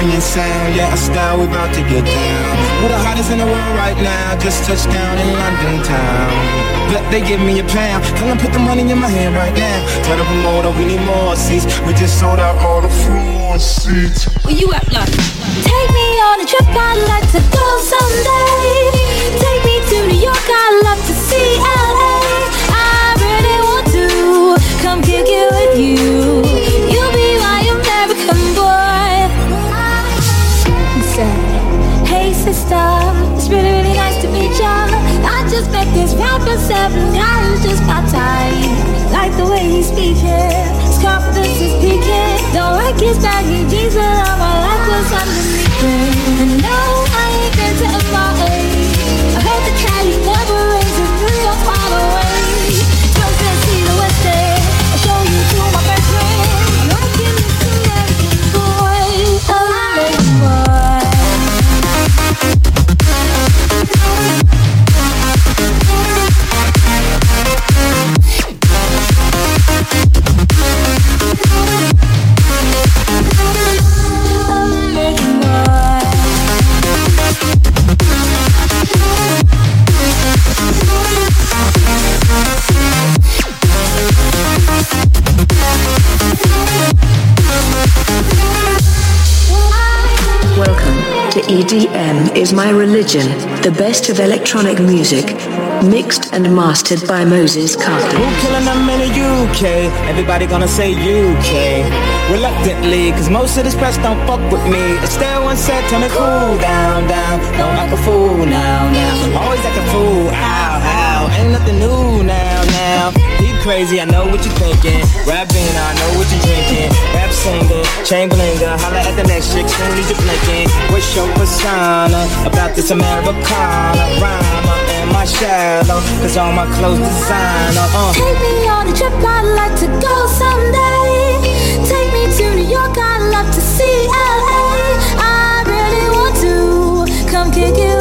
champion sound. Yeah, a style we about to get down. We're the hottest in the world right now. Just touched down in London town. Bet they give me a pound. Tell them put the money in my hand right now. Tell the promoter we need more seats. We just sold out all the floor seats. Where you at, like? Take me on a trip. I'd like to go someday. Take me to New York. I'd love to see LA. I really want to come kick it with you. Sister, it's really really nice to meet ya. I just met this rapper seven guys just my time. Like the way he's speaking, his confidence is peaking. Don't like his baggy jeans, but I'm a like what's underneath it. And no, I ain't been to MIA. I heard the Cali never rains in New York far away. EDM is My Religion, the best of electronic music, mixed and mastered by Moses Carter. Who killing them in the UK? Everybody gonna say UK. Reluctantly, cause most of this press don't fuck with me. Estelle once said, tell me cool down, down. Don't act a fool now, now. Always act a fool, ow, ow. Ain't nothing new now, now. Deep crazy, I know what you're thinking. Rapping, I know what you're drinking. Rap singer, Chamberlanger, holla at the next chick, soon as you're blinking. What's your persona about this Americana rhymer? Am I shallow? Cause all my clothes designer, uh. Take me on a trip, I'd like to go someday. Take me to New York, I'd love to see LA. I really want to come kick it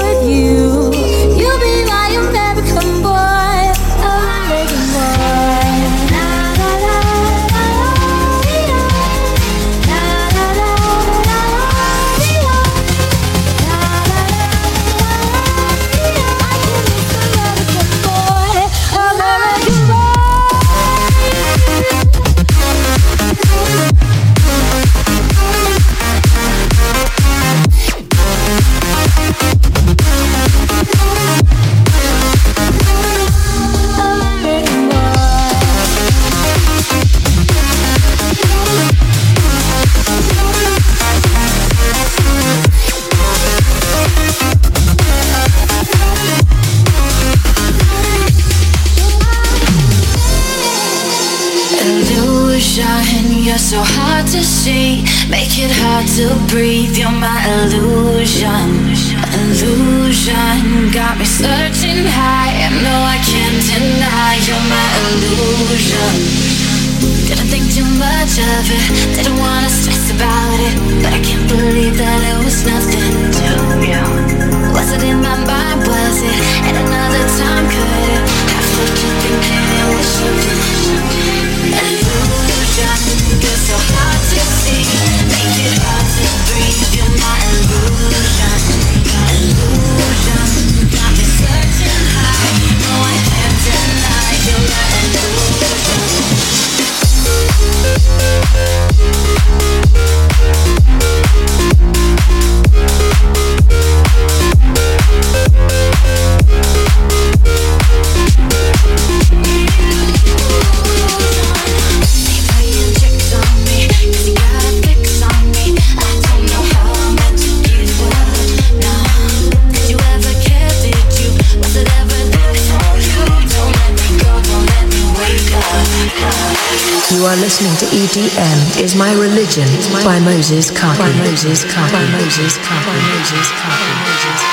are listening to EDM is My Religion by Moses Kaki. By Moses Kaki. By Moses Kaki. By Moses Kaki.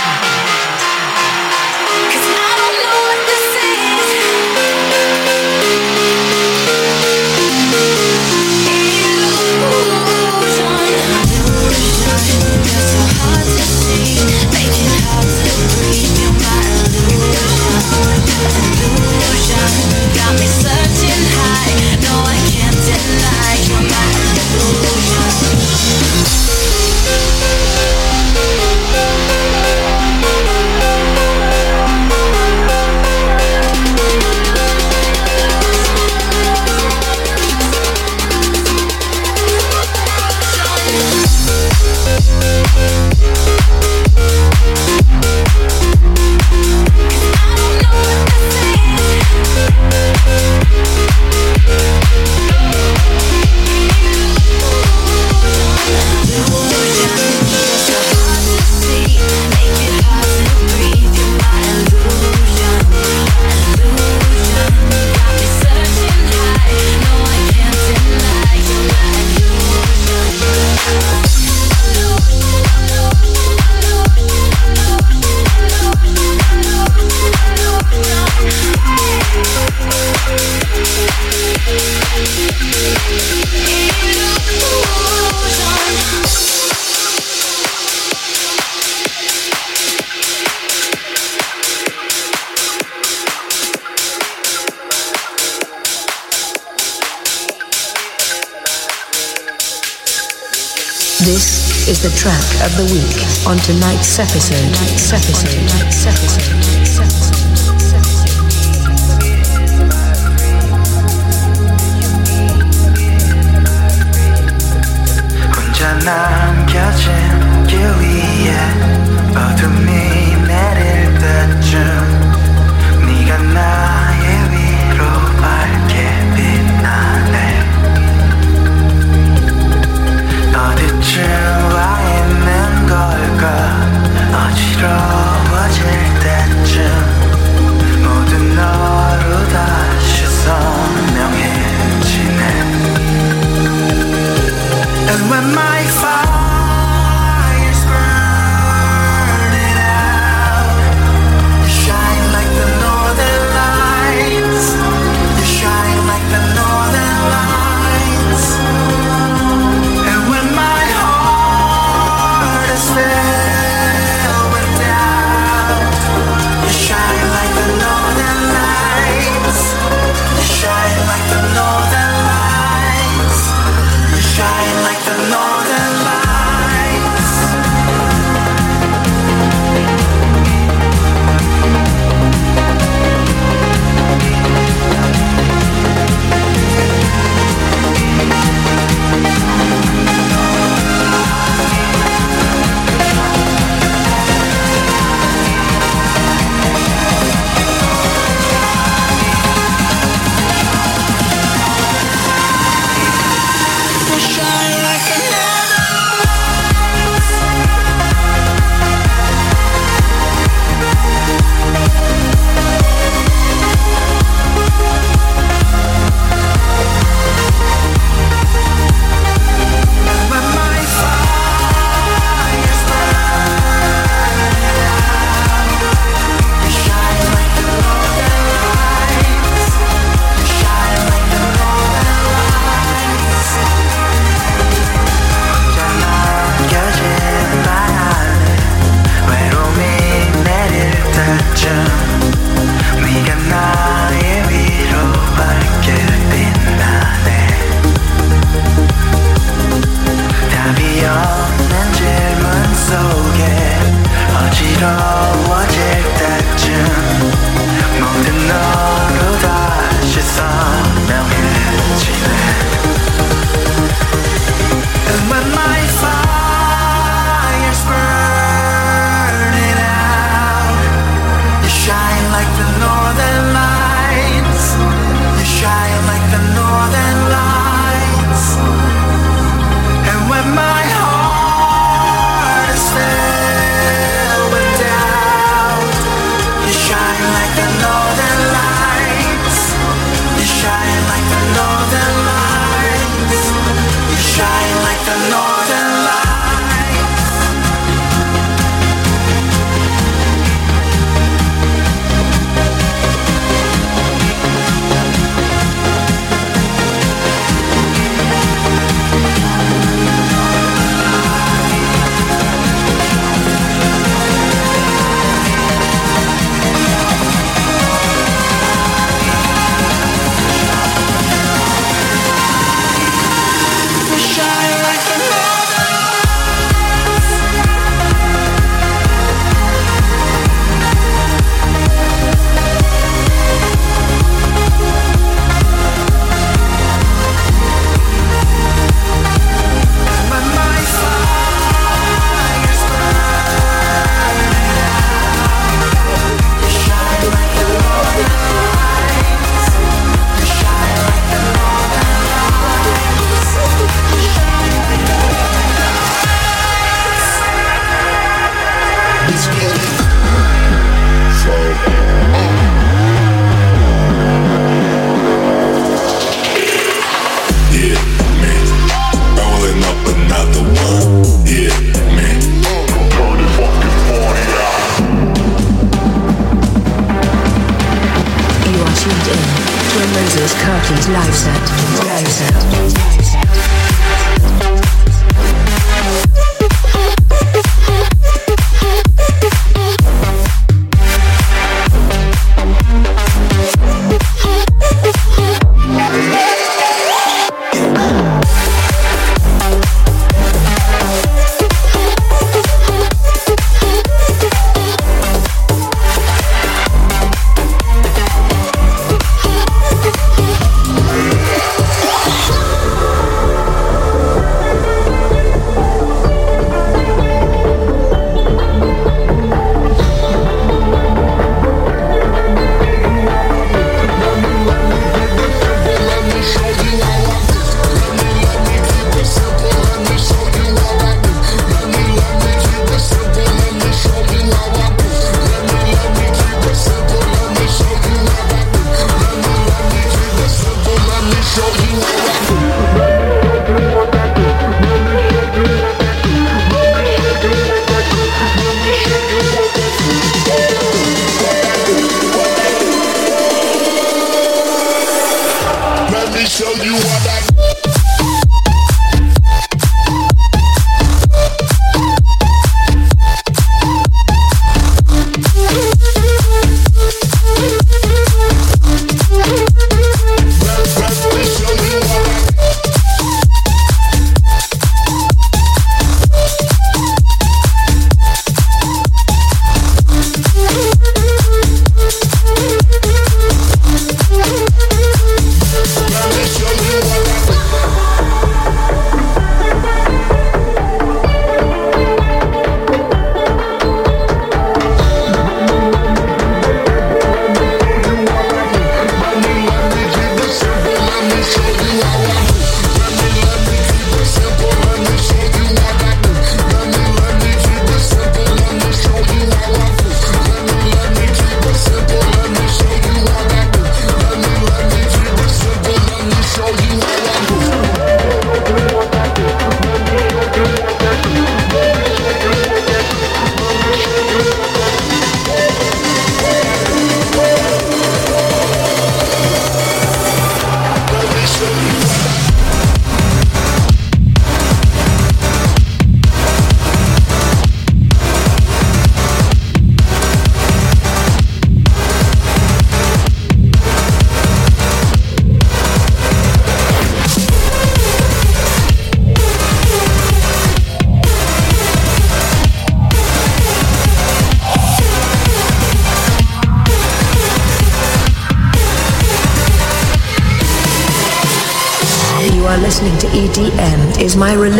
the week on tonight's episode. Tonight's episode. Tonight's episode. 부러워질 때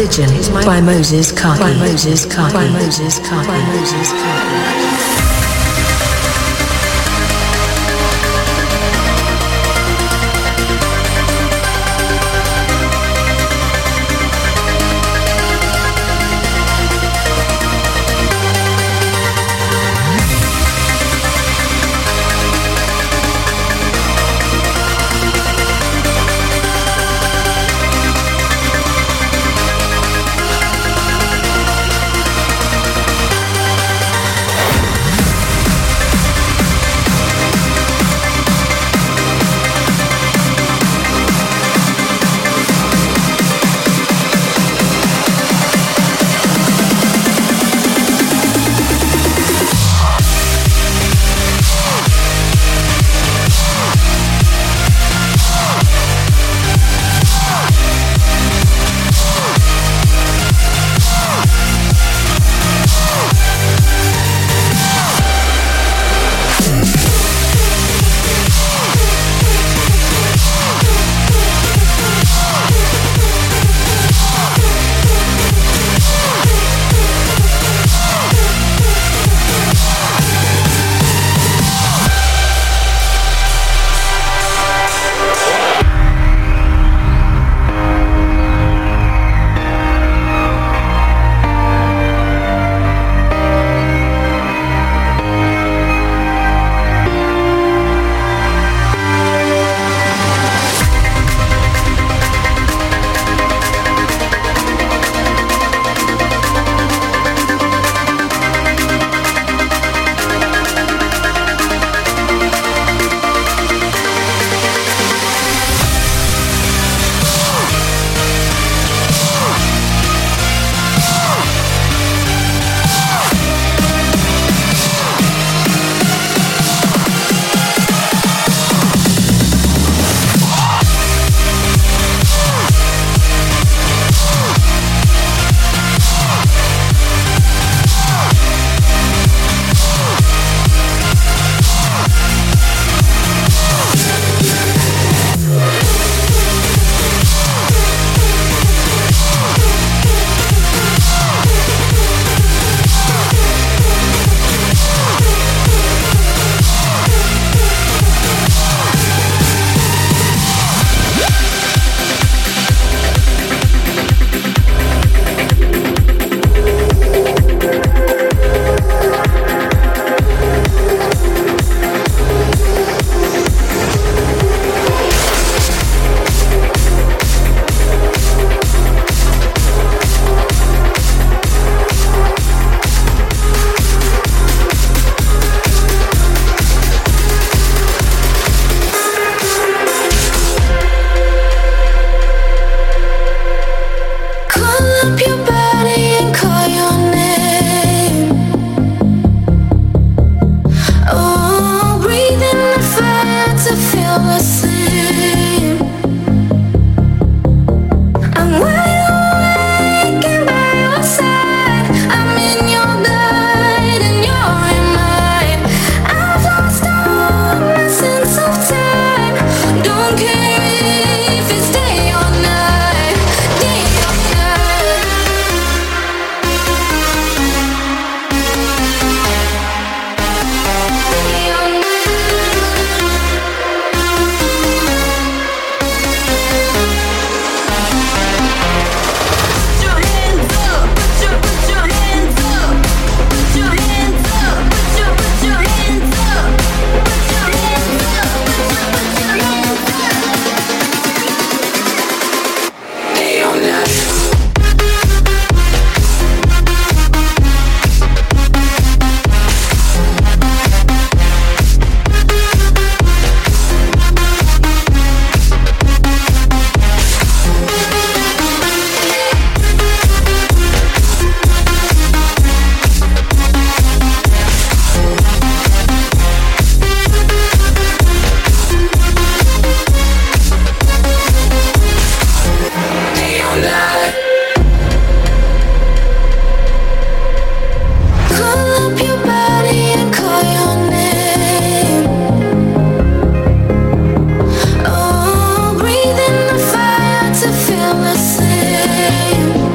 is my religion by Moses Kaki. By Moses Kaki. By Moses Kaki. By Moses Kaki. day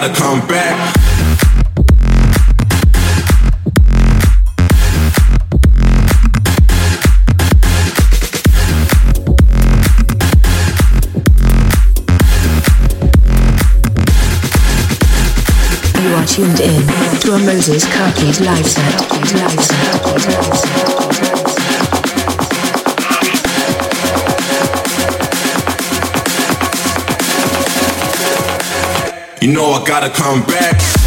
gotta come back. You are tuned in to a Moses Cookies live set. Live set. Live set. Gotta come back.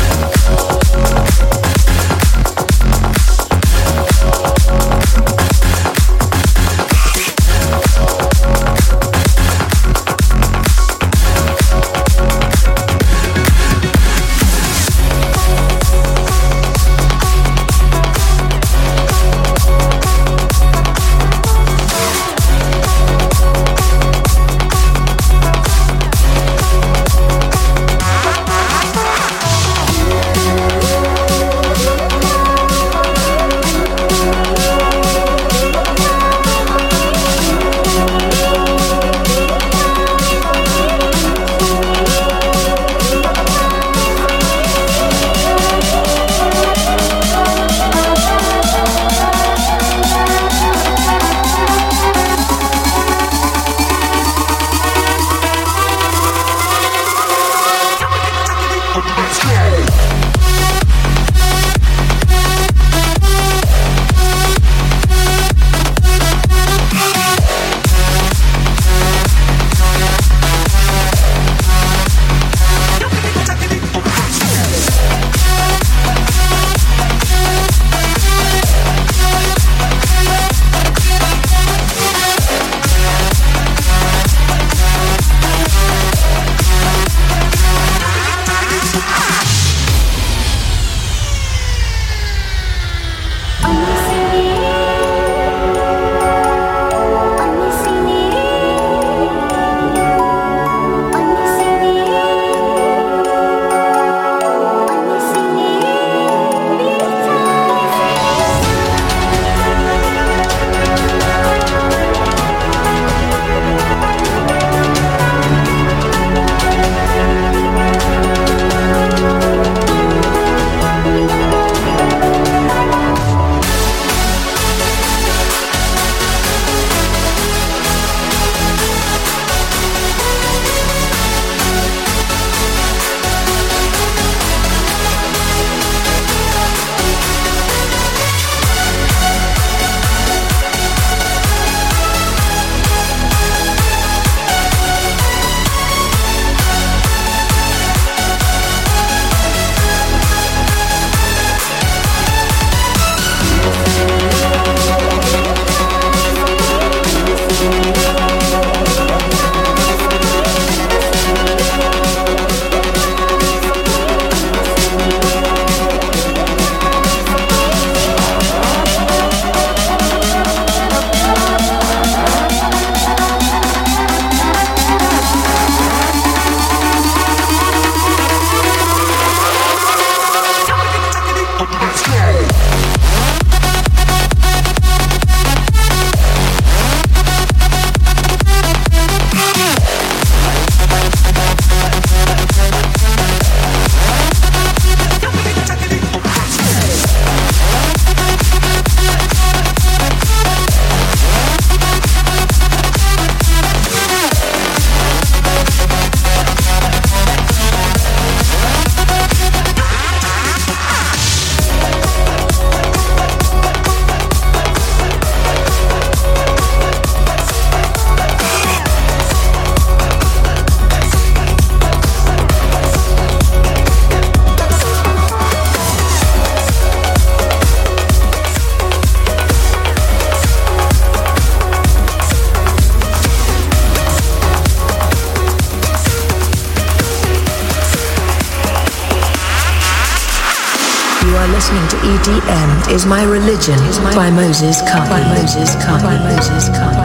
Is my religion by Moses Cup. By Moses Cup. By Moses Cup.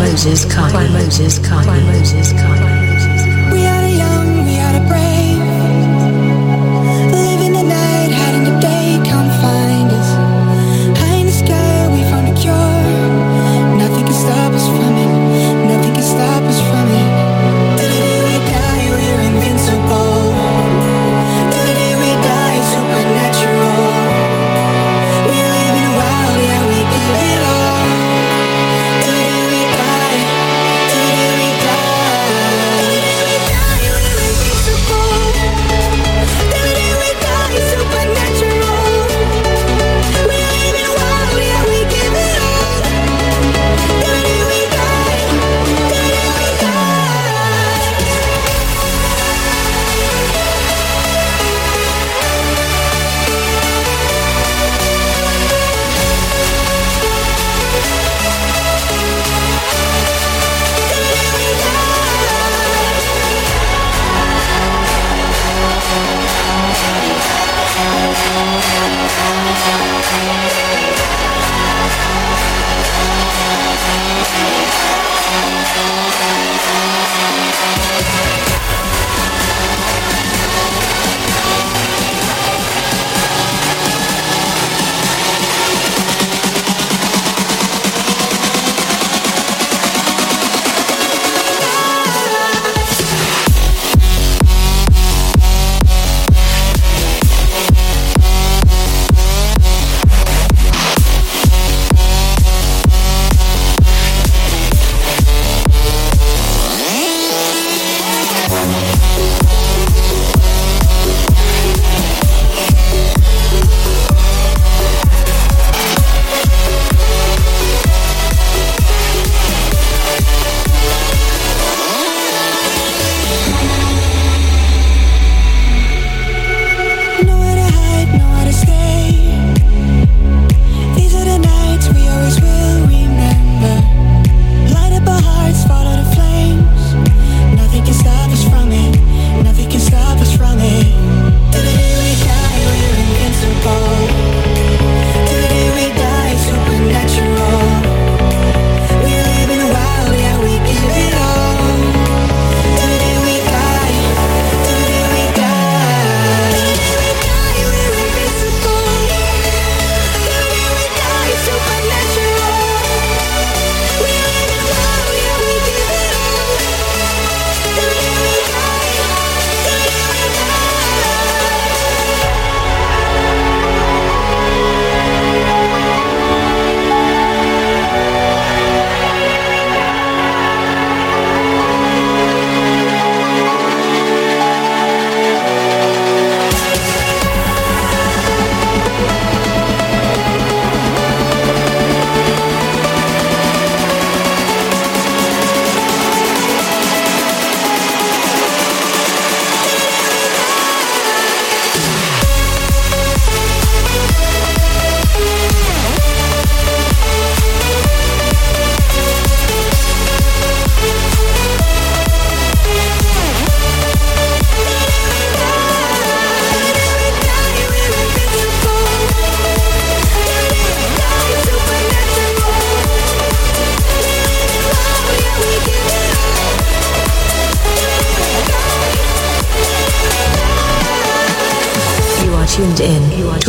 Moses. By Moses Khan.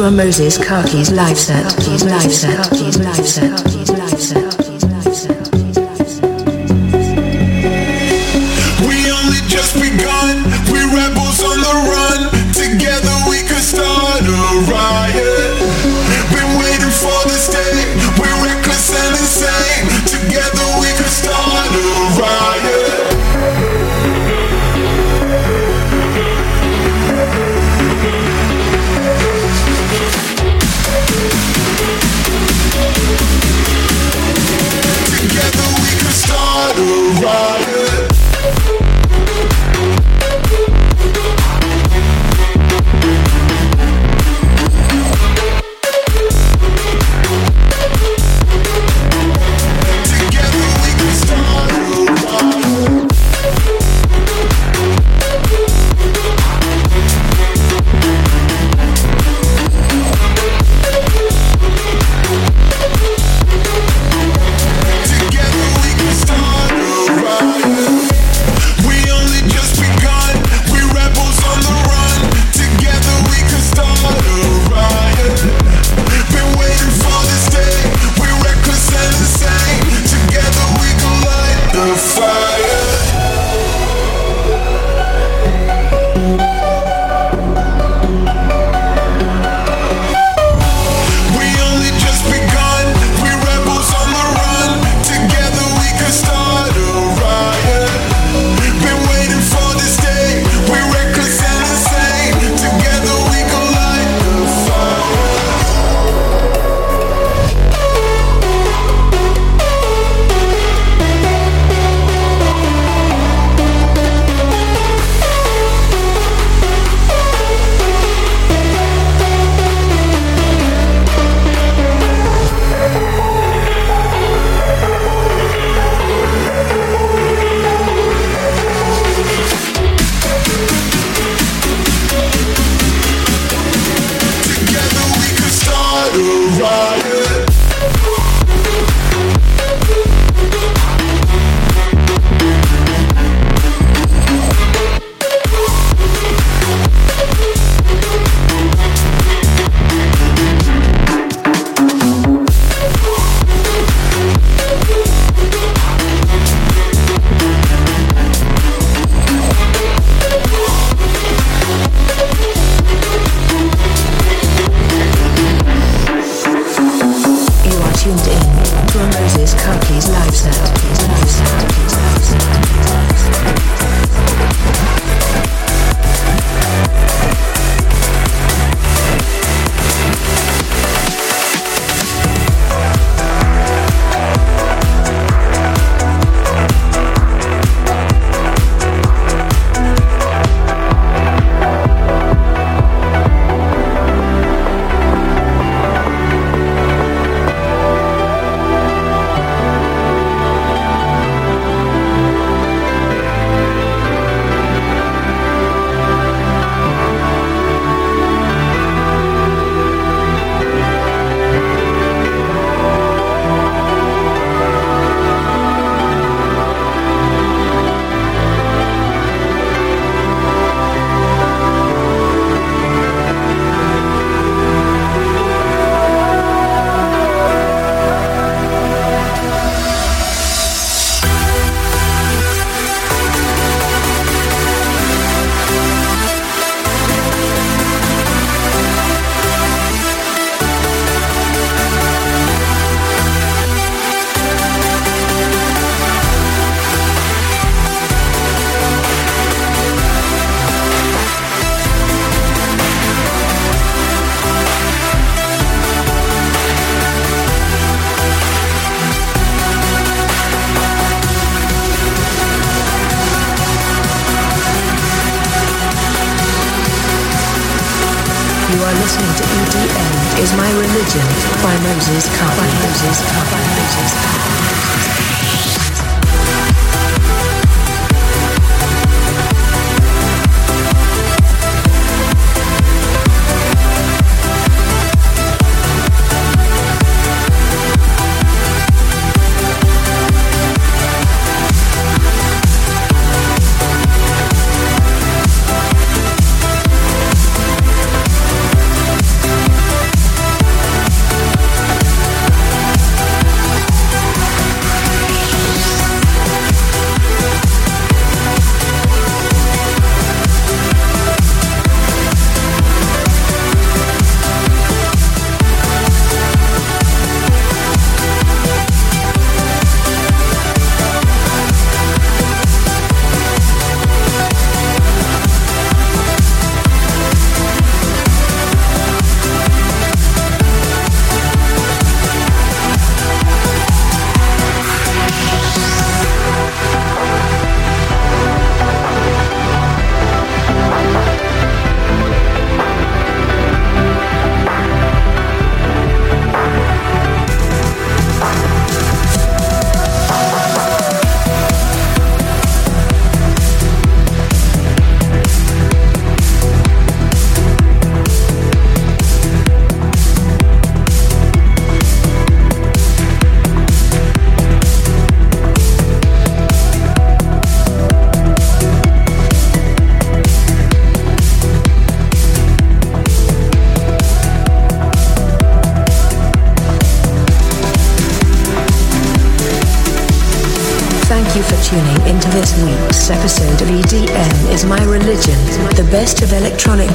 Moses, Karki's life set, live set, live set, live set.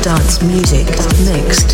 Dance music, mixed